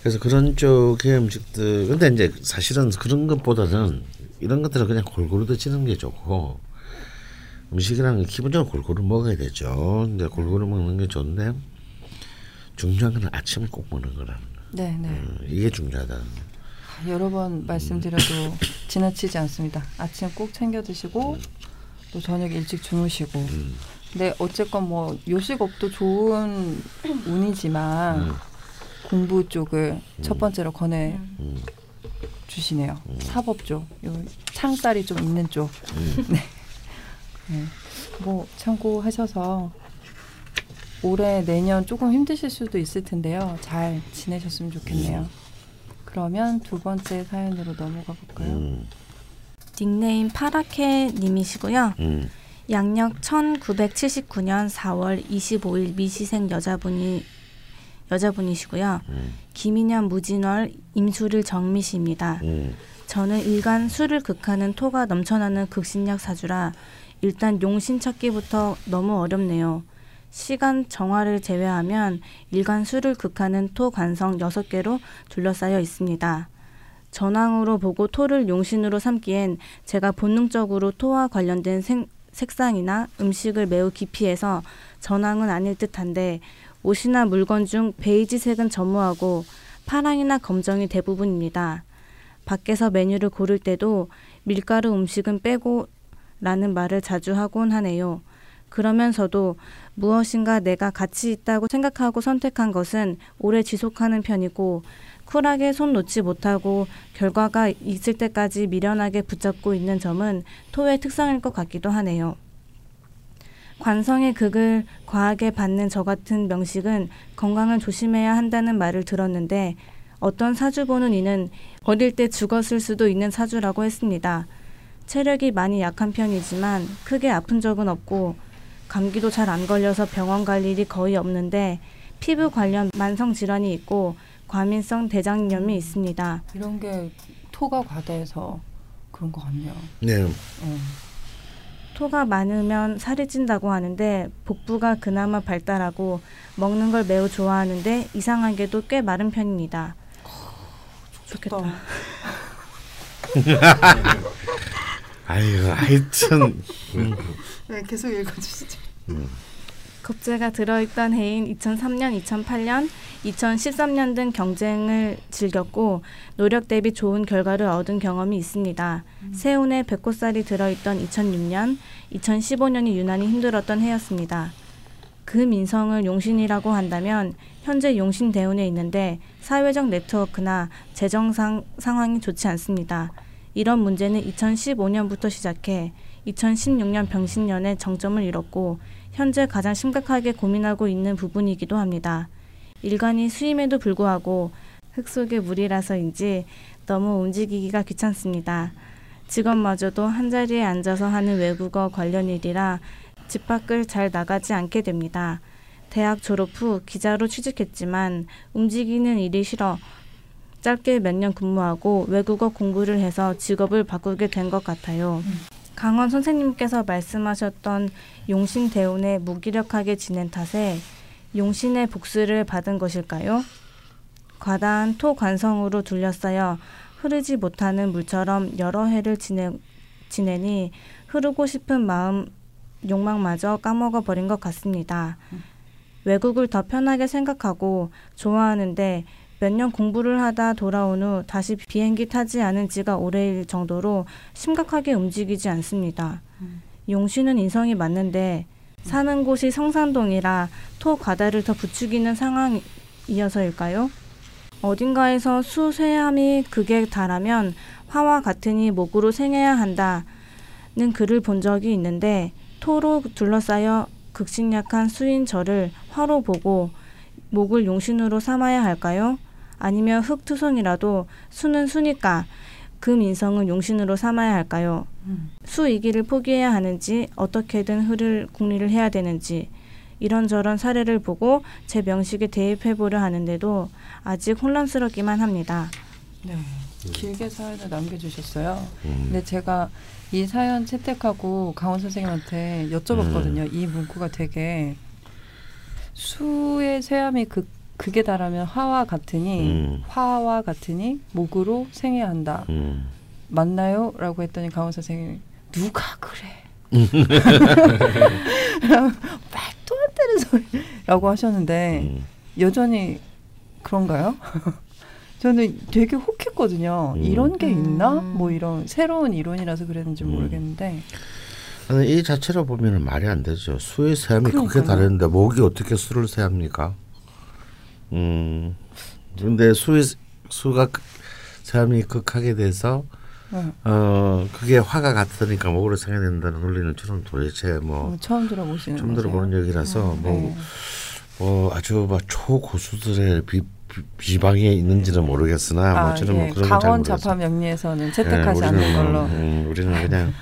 그래서 그런 쪽의 음식들. 근데 이제 사실은 그런 것보다는 이런 것들은 그냥 골고루 드시는 게 좋고 음식이랑 기본적으로 골고루 먹어야 되죠. 이제 골고루 먹는 게 좋은데 중요한 건 아침을 꼭 먹는 거라는 거. 네, 네. 음, 이게 중요하다는 거. 여러 번 말씀드려도 지나치지 않습니다. 아침 꼭 챙겨 드시고 또 저녁 일찍 주무시고. 근데 어쨌건 뭐 요식업도 좋은 운이지만 음. 공부 쪽을 첫 번째로 권해 음. 주시네요. 음. 사법 쪽, 요 창살이 좀 있는 쪽. 네. 네. 뭐 참고하셔서 올해 내년 조금 힘드실 수도 있을 텐데요. 잘 지내셨으면 좋겠네요. 그러면 두 번째 사연으로 넘어가 볼까요? 음, 닉네임 파라케 님이시고요. 음, 양력 1979년 4월 25일 미시생 여자분이 여자분이시고요. 음, 김인현 무진월 임수릴 정미씨입니다. 음, 저는 일간 술을 극하는 토가 넘쳐나는 극신약 사주라 일단 용신 찾기부터 너무 어렵네요. 시간 정화를 제외하면 일간 술을 극하는 토 관성 6개로 둘러싸여 있습니다. 전황으로 보고 토를 용신으로 삼기엔 제가 본능적으로 토와 관련된 생- 색상이나 음식을 매우 기피해서 전황은 아닐 듯한데 옷이나 물건 중 베이지색은 전무하고 파랑이나 검정이 대부분입니다. 밖에서 메뉴를 고를 때도 밀가루 음식은 빼고 라는 말을 자주 하곤 하네요. 그러면서도 무엇인가 내가 가치 있다고 생각하고 선택한 것은 오래 지속하는 편이고 쿨하게 손 놓지 못하고 결과가 있을 때까지 미련하게 붙잡고 있는 점은 토의 특성일 것 같기도 하네요. 관성의 극을 과하게 받는 저 같은 명식은 건강을 조심해야 한다는 말을 들었는데 어떤 사주 보는 이는 어릴 때 죽었을 수도 있는 사주라고 했습니다. 체력이 많이 약한 편이지만 크게 아픈 적은 없고 감기도 잘 안 걸려서 병원 갈 일이 거의 없는데 피부 관련 만성 질환이 있고 과민성 대장염이 있습니다. 이런 게 토가 과다해서 그런 것 같네요. 네, 어. 토가 많으면 살이 찐다고 하는데 복부가 그나마 발달하고 먹는 걸 매우 좋아하는데 이상하게도 꽤 마른 편입니다. 좋겠다. 하여튼 네, 계속 읽어주시죠. 겁재가 들어있던 해인 2003년, 2008년, 2013년 등 경쟁을 즐겼고 노력 대비 좋은 결과를 얻은 경험이 있습니다. 세운에 백꽃살이 들어있던 2006년, 2015년이 유난히 힘들었던 해였습니다. 그 민성을 용신이라고 한다면 현재 용신 대운에 있는데 사회적 네트워크나 재정 상 상황이 좋지 않습니다. 이런 문제는 2015년부터 시작해 2016년 병신년에 정점을 잃었고 현재 가장 심각하게 고민하고 있는 부분이기도 합니다. 일간이 수임에도 불구하고 흙 속의 물이라서인지 너무 움직이기가 귀찮습니다. 직업마저도 한자리에 앉아서 하는 외국어 관련 일이라 집 밖을 잘 나가지 않게 됩니다. 대학 졸업 후 기자로 취직했지만 움직이는 일이 싫어 짧게 몇 년 근무하고 외국어 공부를 해서 직업을 바꾸게 된 것 같아요. 강원 선생님께서 말씀하셨던 용신 대운에 무기력하게 지낸 탓에 용신의 복수를 받은 것일까요? 과다한 토 관성으로 둘러싸여 흐르지 못하는 물처럼 여러 해를 지내, 지내니 흐르고 싶은 마음 욕망마저 까먹어 버린 것 같습니다. 외국을 더 편하게 생각하고 좋아하는데 몇 년 공부를 하다 돌아온 후 다시 비행기 타지 않은 지가 오래일 정도로 심각하게 움직이지 않습니다. 용신은 인성이 맞는데 사는 곳이 성산동이라 토 과다를 더 부추기는 상황이어서일까요? 어딘가에서 수쇠함이 극에 달하면 화와 같으니 목으로 생해야 한다는 글을 본 적이 있는데 토로 둘러싸여 극신약한 수인 저를 화로 보고 목을 용신으로 삼아야 할까요? 아니면 흙투성이라도 수는 수니까 그 민성은 용신으로 삼아야 할까요? 음. 수이기를 포기해야 하는지 어떻게든 흐를 궁리를 해야 되는지 이런저런 사례를 보고 제 명식에 대입해 보려 하는데도 아직 혼란스럽기만 합니다. 네. 길게 사연을 남겨주셨어요. 음, 근데 제가 이 사연 채택하고 강원 선생님한테 여쭤봤거든요. 이 문구가 되게 수의 쇠함이 극, 극에 달하면 화와 같으니 음. 화와 같으니 목으로 생해야 한다. 음. 맞나요? 라고 했더니 강원 선생님이 누가 그래? 말도 안 되는 소리라고 하셨는데 음. 여전히 그런가요? 저는 되게 혹했거든요. 음. 이런 게 있나? 음. 뭐 이런 새로운 이론이라서 그랬는지 음. 모르겠는데 아니, 이 자체로 보면 말이 안 되죠. 수의 세함이 그렇게 그러니까요. 다른데 목이 어떻게 수를 세합니까? 음. 근데 수의 수가 그- 사람이 극하게 돼서 네. 어 그게 화가 같으니까 목으로 생겨야 된다는 논리는 저는 도대체 뭐 어, 처음 들어보시는 처음 거세요? 들어보는 얘기라서 뭐, 네. 뭐 아주 막 초고수들의 비, 비, 비방에 있는지는 모르겠으나 뭐 아, 저는 예. 뭐 그런 강원. 자파 명리에서는 예, 채택하지 우리는 않는 뭐, 걸로. 음, 우리는 그냥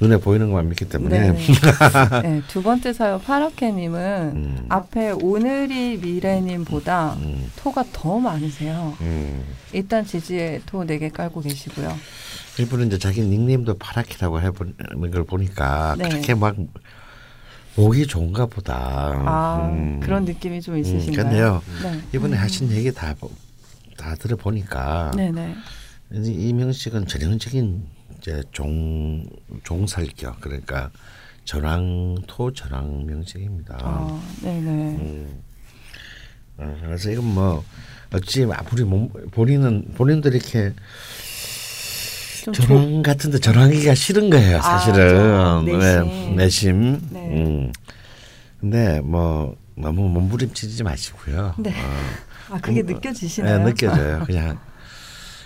눈에 보이는 것만 믿기 때문에 네. 네, 두 번째 사연 파라케님은 음, 앞에 오늘이 미래님보다 음, 토가 더 많으세요. 음. 일단 지지에 토 4개 깔고 계시고요. 일부는 이제 자기 닉네임도 파라키라고 해보는 걸 보니까 네. 그렇게 막 목이 좋은가 보다. 아 음. 그런 느낌이 좀 음, 있으신가요? 근데요 네. 이번에 음. 하신 얘기 다 다 들어보니까 네네. 이명식은 전형적인 이제 종 종살격 그러니까 전황 토 전황 명식입니다. 아 네네. 음. 아, 그래서 이건 뭐 어찌 아무리 몸- 본인은 본인들이 이렇게 좀 조- 전황 같은데 전황하기가 싫은 거예요 아, 사실은 저 내심. 네, 내심. 네. 음. 근데 뭐 너무 몸부림치지 마시고요. 네. 어, 아 그게 음, 느껴지시나요? 네, 느껴져요. 그냥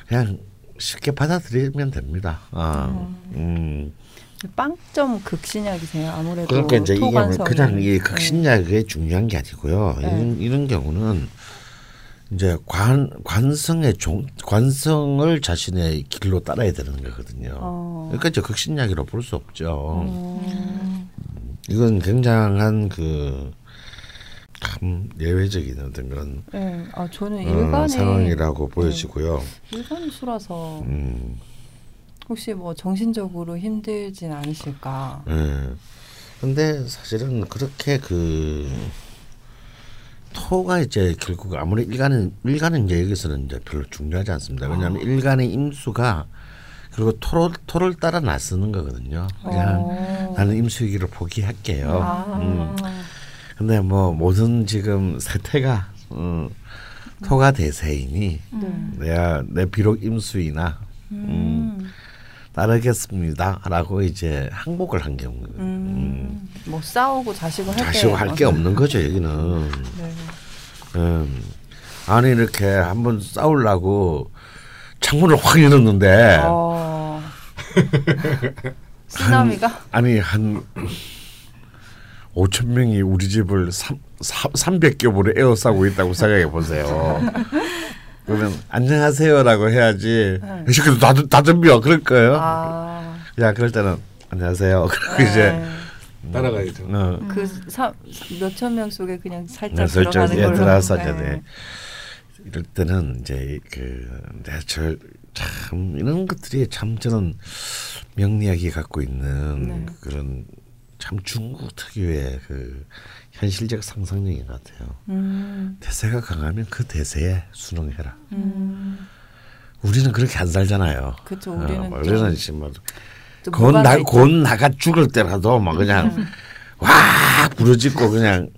그냥 쉽게 받아들이면 됩니다. 어. 음. 빵점 극신약이세요. 아무래도 그러니까 이제 이게. 그냥 이 네. 극신약이 중요한 게 아니고요. 네. 이런, 이런 경우는 이제 관 관성의 종 관성을 자신의 길로 따라야 되는 거거든요. 어. 그러니까 이제 극신약이라고 볼수 없죠. 음. 이건 굉장한 그 참 예외적인 어떤 그런 네. 아 저는 어, 일간이 상황이라고 보여지고요. 일간이 수라서 음, 혹시 뭐 정신적으로 힘들진 않으실까? 예. 근데 사실은 그렇게 그 토가 이제 결국 아무리 일간은 일간은 이제 여기서는 이제 별로 중요하지 않습니다. 왜냐하면 일간의 임수가 그리고 토를 토를 따라 나서는 거거든요. 그냥 어. 나는 임수이기를 포기할게요. 아. 음. 근데 뭐 모든 지금 세태가 어, 토가 대세이니 네. 내가 내 비록 임수이나 음. 따르겠습니다라고 이제 항복을 한 경우. 음. 뭐 싸우고 자식을 자시고 할게 없는 거죠 여기는. 네. 음. 아니 이렇게 한번 싸우려고 창문을 확 열었는데 어. 쓰나미가 아니 한 5천 명이 우리 집을 3, 300겹으로 에워싸고 있다고 생각해 보세요. 그러면 안녕하세요라고 해야지. 네. 이 다, 다 덤벼 그럴 거예요. 아. 야 그럴 때는 안녕하세요. 그리고 이제 네. 따라가야죠. 어, 그 몇천 명 속에 그냥 살짝 네, 들어가는 예 걸로. 들어가서 네. 이제 네. 이럴 때는 이제 그내저참 이런 것들이 참 저는 명리학이 갖고 있는 네. 그런 참 중국 특유의 그 현실적 상상력인 것 같아요. 음. 대세가 강하면 그 대세에 순응해라. 음. 우리는 그렇게 안 살잖아요. 그쵸, 우리는 어, 뭐 좀- 우리는 지금 좀 곧, 무관하 나, 있죠. 곧 나가 죽을 때라도 막 그냥 와 부르짖고 그냥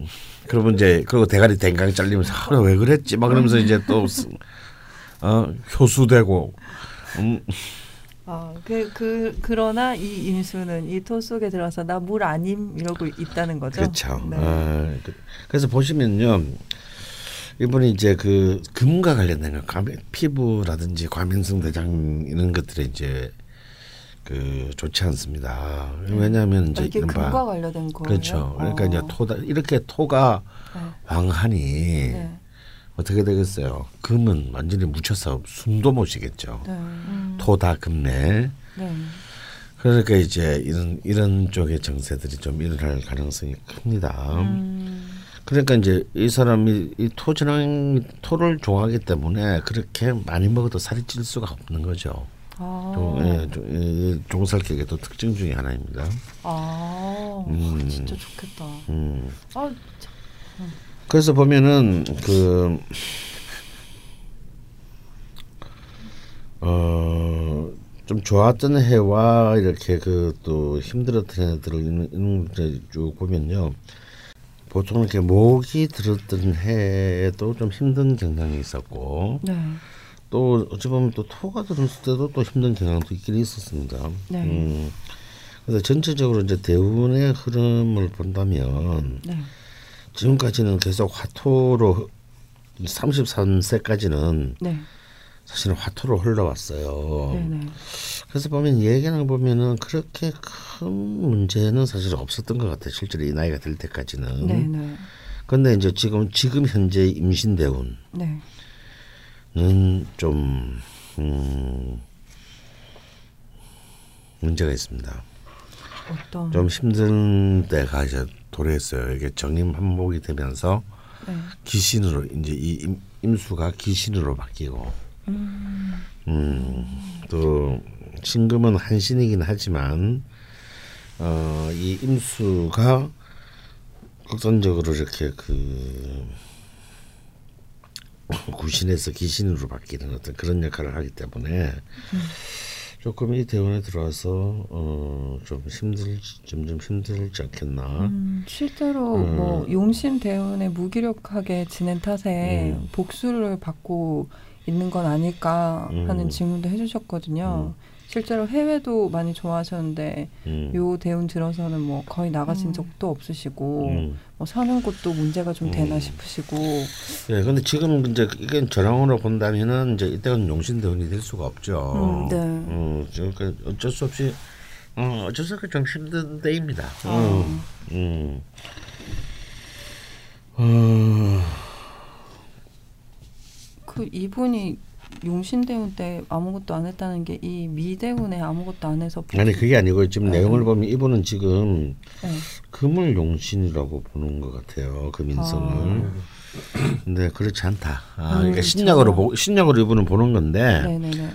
그러면 이제 그리고 대가리 댕강 잘리면서 아, 왜 그랬지 막 그러면서 이제 또 어, 효수되고 음, 아, 그, 그, 그러나 이 임수는 이 토 속에 들어서 나 물 아님 이러고 있다는 거죠. 그렇죠. 네. 어, 그- 그래서 보시면요. 이분이 이제 그 금과 관련된 거, 피부라든지 과민성 대장 이런 것들이 이제 그 좋지 않습니다. 왜냐하면 아, 이제 이게 이른바 금과 관련된 거예요. 그렇죠. 그러니까 어. 이제 토다 이렇게 토가 네. 왕하니 네. 어떻게 되겠어요? 금은 완전히 묻혀서 숨도 못 쉬겠죠. 네. 토다 금내. 네. 그러니까 이제 이런 이런 쪽의 정세들이 좀 일어날 가능성이 큽니다. 음. 그러니까 이제 이 사람이 이 토전왕 토를 좋아하기 때문에 그렇게 많이 먹어도 살이 찔 수가 없는 거죠. 아. 좀, 예, 좀, 이 종살격의 또 특징 중에 하나입니다. 아. 음. 진짜 좋겠다. 음. 아, 그래서 보면은 그 어, 좀 좋았던 해와 이렇게 그 또 힘들었던 해들을 것들 쭉 보면요. 보통 이렇게 목이 들었던 해에도 좀 힘든 경향이 있었고 네. 또 어찌 보면 또 토가 들었을 때도 또 힘든 경향도 있긴 있었습니다. 네. 음, 그래서 전체적으로 이제 대운의 흐름을 본다면 네. 지금까지는 계속 화토로 33세까지는 네. 사실은 화토로 흘러왔어요. 네네. 그래서 보면 얘기를 보면은 그렇게 큰 문제는 사실 없었던 것 같아요. 실제로 이 나이가 될 때까지는. 네네. 근데 이제 지금 지금 현재 임신 대운은 네. 좀 음, 문제가 있습니다. 어떤? 좀 힘든 때가 이제 도래했어요. 이게 정임 한복이 되면서 네. 귀신으로 이제 이 임, 임수가 귀신으로 바뀌고 음, 또 신금은 한신이긴 하지만 어, 이 임수가 극단적으로 이렇게 그 구신에서 귀신으로 바뀌는 어떤 그런 역할을 하기 때문에 조금 이 대원에 들어와서 어, 좀 힘들 점점 힘들지 않겠나. 음, 실제로 음. 뭐 용신 대운에 무기력하게 지낸 탓에 음. 복수를 받고 있는 건 아닐까 하는 음. 질문도 해주셨거든요. 실제로 해외도 많이 좋아하셨는데 음. 요 대운 들어서는 뭐 거의 나가신 적도 없으시고 음. 뭐 사는 곳도 문제가 좀 되나 음. 싶으시고 예, 근데 지금 이제 이게 전황으로 본다면은 이제 이때는 용신 대운이 될 수가 없죠. 음, 네. 음, 그러니까 어쩔 수 없이 어, 어쩔 수 없이 좀 힘든 때입니다. 어. 음, 음. 어, 그 이분이 용신 대운 때 아무것도 안 했다는 게 이 미대운에 아무것도 안 해서 아니 그게 아니고 지금 네. 내용을 보면 이분은 지금 네. 금을 용신이라고 보는 것 같아요. 금인성을. 근데 그렇지 않다. 아, 음, 그러니까 신약으로. 보, 신약으로 이분은 보는 건데 네네네.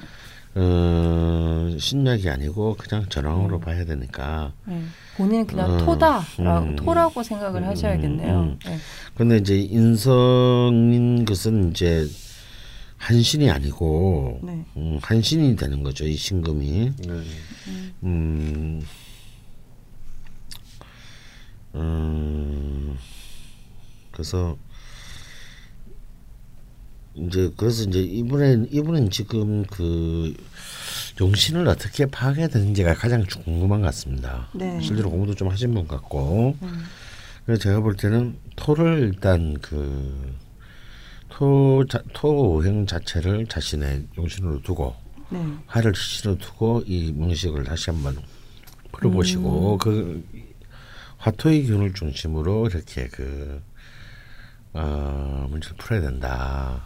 어, 신약이 아니고 그냥 전황으로 봐야 되니까. 네. 본인은 그냥 어, 토다, 라 음, 토라고 생각을 음, 하셔야겠네요. 음. 네. 근데 이제 인성인 것은 이제 한신이 아니고 네. 음, 한신이 되는 거죠. 이 신금이. 네. 음, 음, 그래서 이제 그래서 이제 이분의 이분은 지금 그 용신을 어떻게 파악해야 되는지가 가장 궁금한 것 같습니다. 네. 실제로 공부도 좀 하신 분 같고 음. 그래서 제가 볼 때는 토를 일단 그 토, 자, 토오행 자체를 자신의 용신으로 두고 네. 화를 실로 두고 이 명식을 다시 한번 풀어보시고 그 화토의 기운을 중심으로 이렇게 그 어, 문제를 풀어야 된다.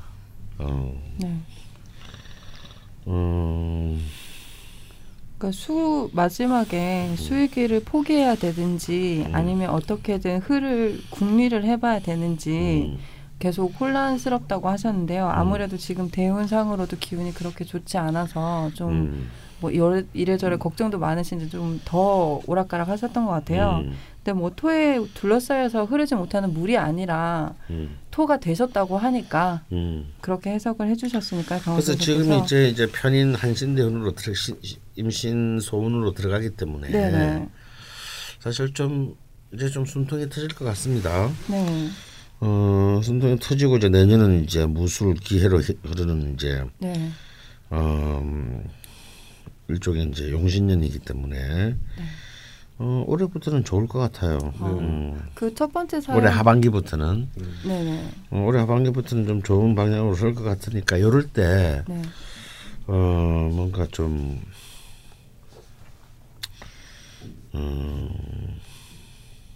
어, 네. 음, 그러니까 수 마지막에 수의기를 포기해야 되든지 음. 아니면 어떻게든 흐를 궁리를 해봐야 되는지 음, 계속 혼란스럽다고 하셨는데요. 아무래도 지금 대운상으로도 기운이 그렇게 좋지 않아서 좀 음, 뭐 이래저래 걱정도 많으신지 좀 더 오락가락 하셨던 것 같아요. 음, 근데 뭐 토에 둘러싸여서 흐르지 못하는 물이 아니라 음, 토가 되셨다고 하니까 음. 그렇게 해석을 해주셨으니까 그래서 지금 이제 이제 편인 한신대운으로 들어 신- 임신 소운으로 들어가기 때문에 네네 사실 좀 이제 좀 숨통이 터질 것 같습니다. 네 어, 숨통이 터지고 이제 내년은 이제 무술 기해로 히- 흐르는 이제 네. 어, 음, 일종의 이제 용신년이기 때문에 어, 올해부터는 좋을 것 같아요. 음, 그첫 번째 사연 올해 하반기부터는 네네 어, 올해 하반기부터는 좀 좋은 방향으로 설 것 같으니까 이럴 때 네. 어, 뭔가 좀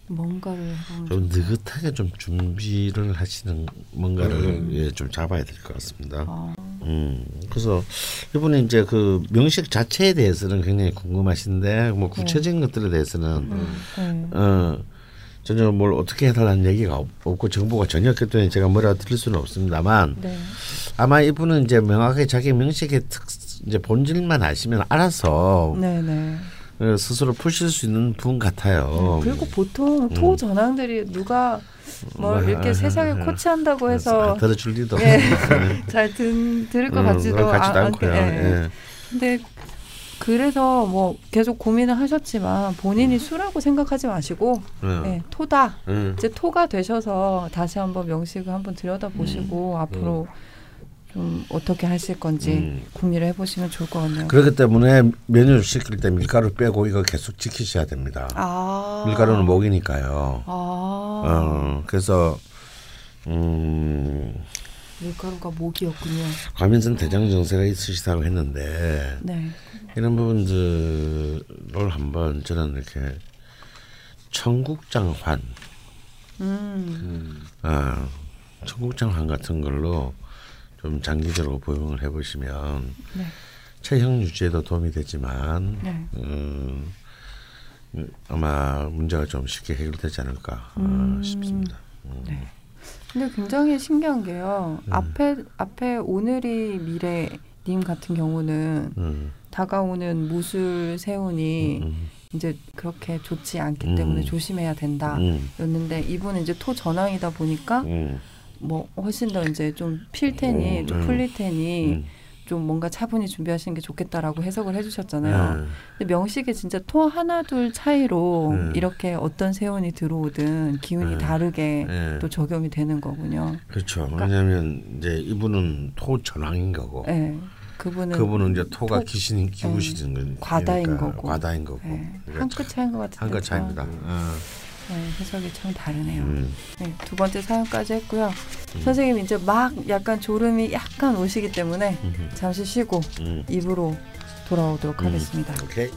뭔가를 좀 느긋하게 좀 준비를 하시는 뭔가를 예, 좀 잡아야 될 것 같습니다. 아, 음, 그래서 이분이 이제 그 명식 자체에 대해서는 굉장히 궁금하신데 뭐 구체적인 것들에 대해서는 네. 어 전혀 뭘 어떻게 해달라는 얘기가 없- 없고 정보가 전혀 없기 때문에 제가 뭐라 드릴 수는 없습니다만 네. 아마 이분은 이제 명확하게 자기 명식의 특 이제 본질만 아시면 알아서 네네 어, 스스로 푸실 수 있는 분 같아요. 그리고 보통 토 전황들이 누가 뭐 음, 이렇게 아, 세상에 아, 코치한다고 아, 해서 들어줄 리도 예. 잘 든, 들을 것 음, 같지도, 아- 않고요. 예. 예. 근데 그래서 뭐 계속 고민을 하셨지만 본인이 수라고 생각하지 마시고 음. 예, 토다 음. 이제 토가 되셔서 다시 한번 명식을 한번 들여다 보시고 앞으로 좀 어떻게 하실 건지 음. 궁리를 해보시면 좋을 것 같네요. 그렇기 때문에 메뉴를 시킬 때 밀가루 빼고 이거 계속 지키셔야 됩니다. 아 밀가루는 목이니까요. 아 어, 그래서 음, 밀가루가 목이었군요. 과민성 대장 증세가 있으시다고 했는데 네. 이런 부분들을 한번 저는 이렇게 청국장환, 음. 아, 청국장환 같은 걸로 좀 장기적으로 복용을 해보시면 네. 체형 유지에도 도움이 되지만 네. 음, 음, 아마 문제가 좀 쉽게 해결되지 않을까 어, 음. 싶습니다. 음. 네. 근데 굉장히 신기한 게요. 음. 앞에 앞에 오늘이 미래 님 같은 경우는 음, 다가오는 무술 세운이 음, 이제 그렇게 좋지 않기 음. 때문에 조심해야 된다. 음, 였는데 이분은 이제 토 전황이다 보니까 음, 뭐 훨씬 더 이제 좀 필 테니 음, 좀 음. 풀릴 테니 음. 좀 뭔가 차분히 준비하시는 게 좋겠다라고 해석을 해주셨잖아요. 음. 근데 명식이 진짜 토 하나 둘 차이로 음. 이렇게 어떤 세운이 들어오든 기운이 음. 다르게 예. 또 적용이 되는 거군요. 그렇죠. 왜냐하면 이제 이분은 토 전황인 거고 네. 그분은 그분은 이제 토가 토- 귀신 기구시는 건 과다인 거고. 과다인 거고 네. 그러니까 한끗 차이인 것 같은데 한끗 차입니다. 참, 어. 네, 해석이 참 다르네요. 음. 네, 두 번째 사연까지 했고요. 선생님 이제 막 약간 졸음이 약간 오시기 때문에 음. 잠시 쉬고 음. 입으로 돌아오도록 음. 하겠습니다. 오케이.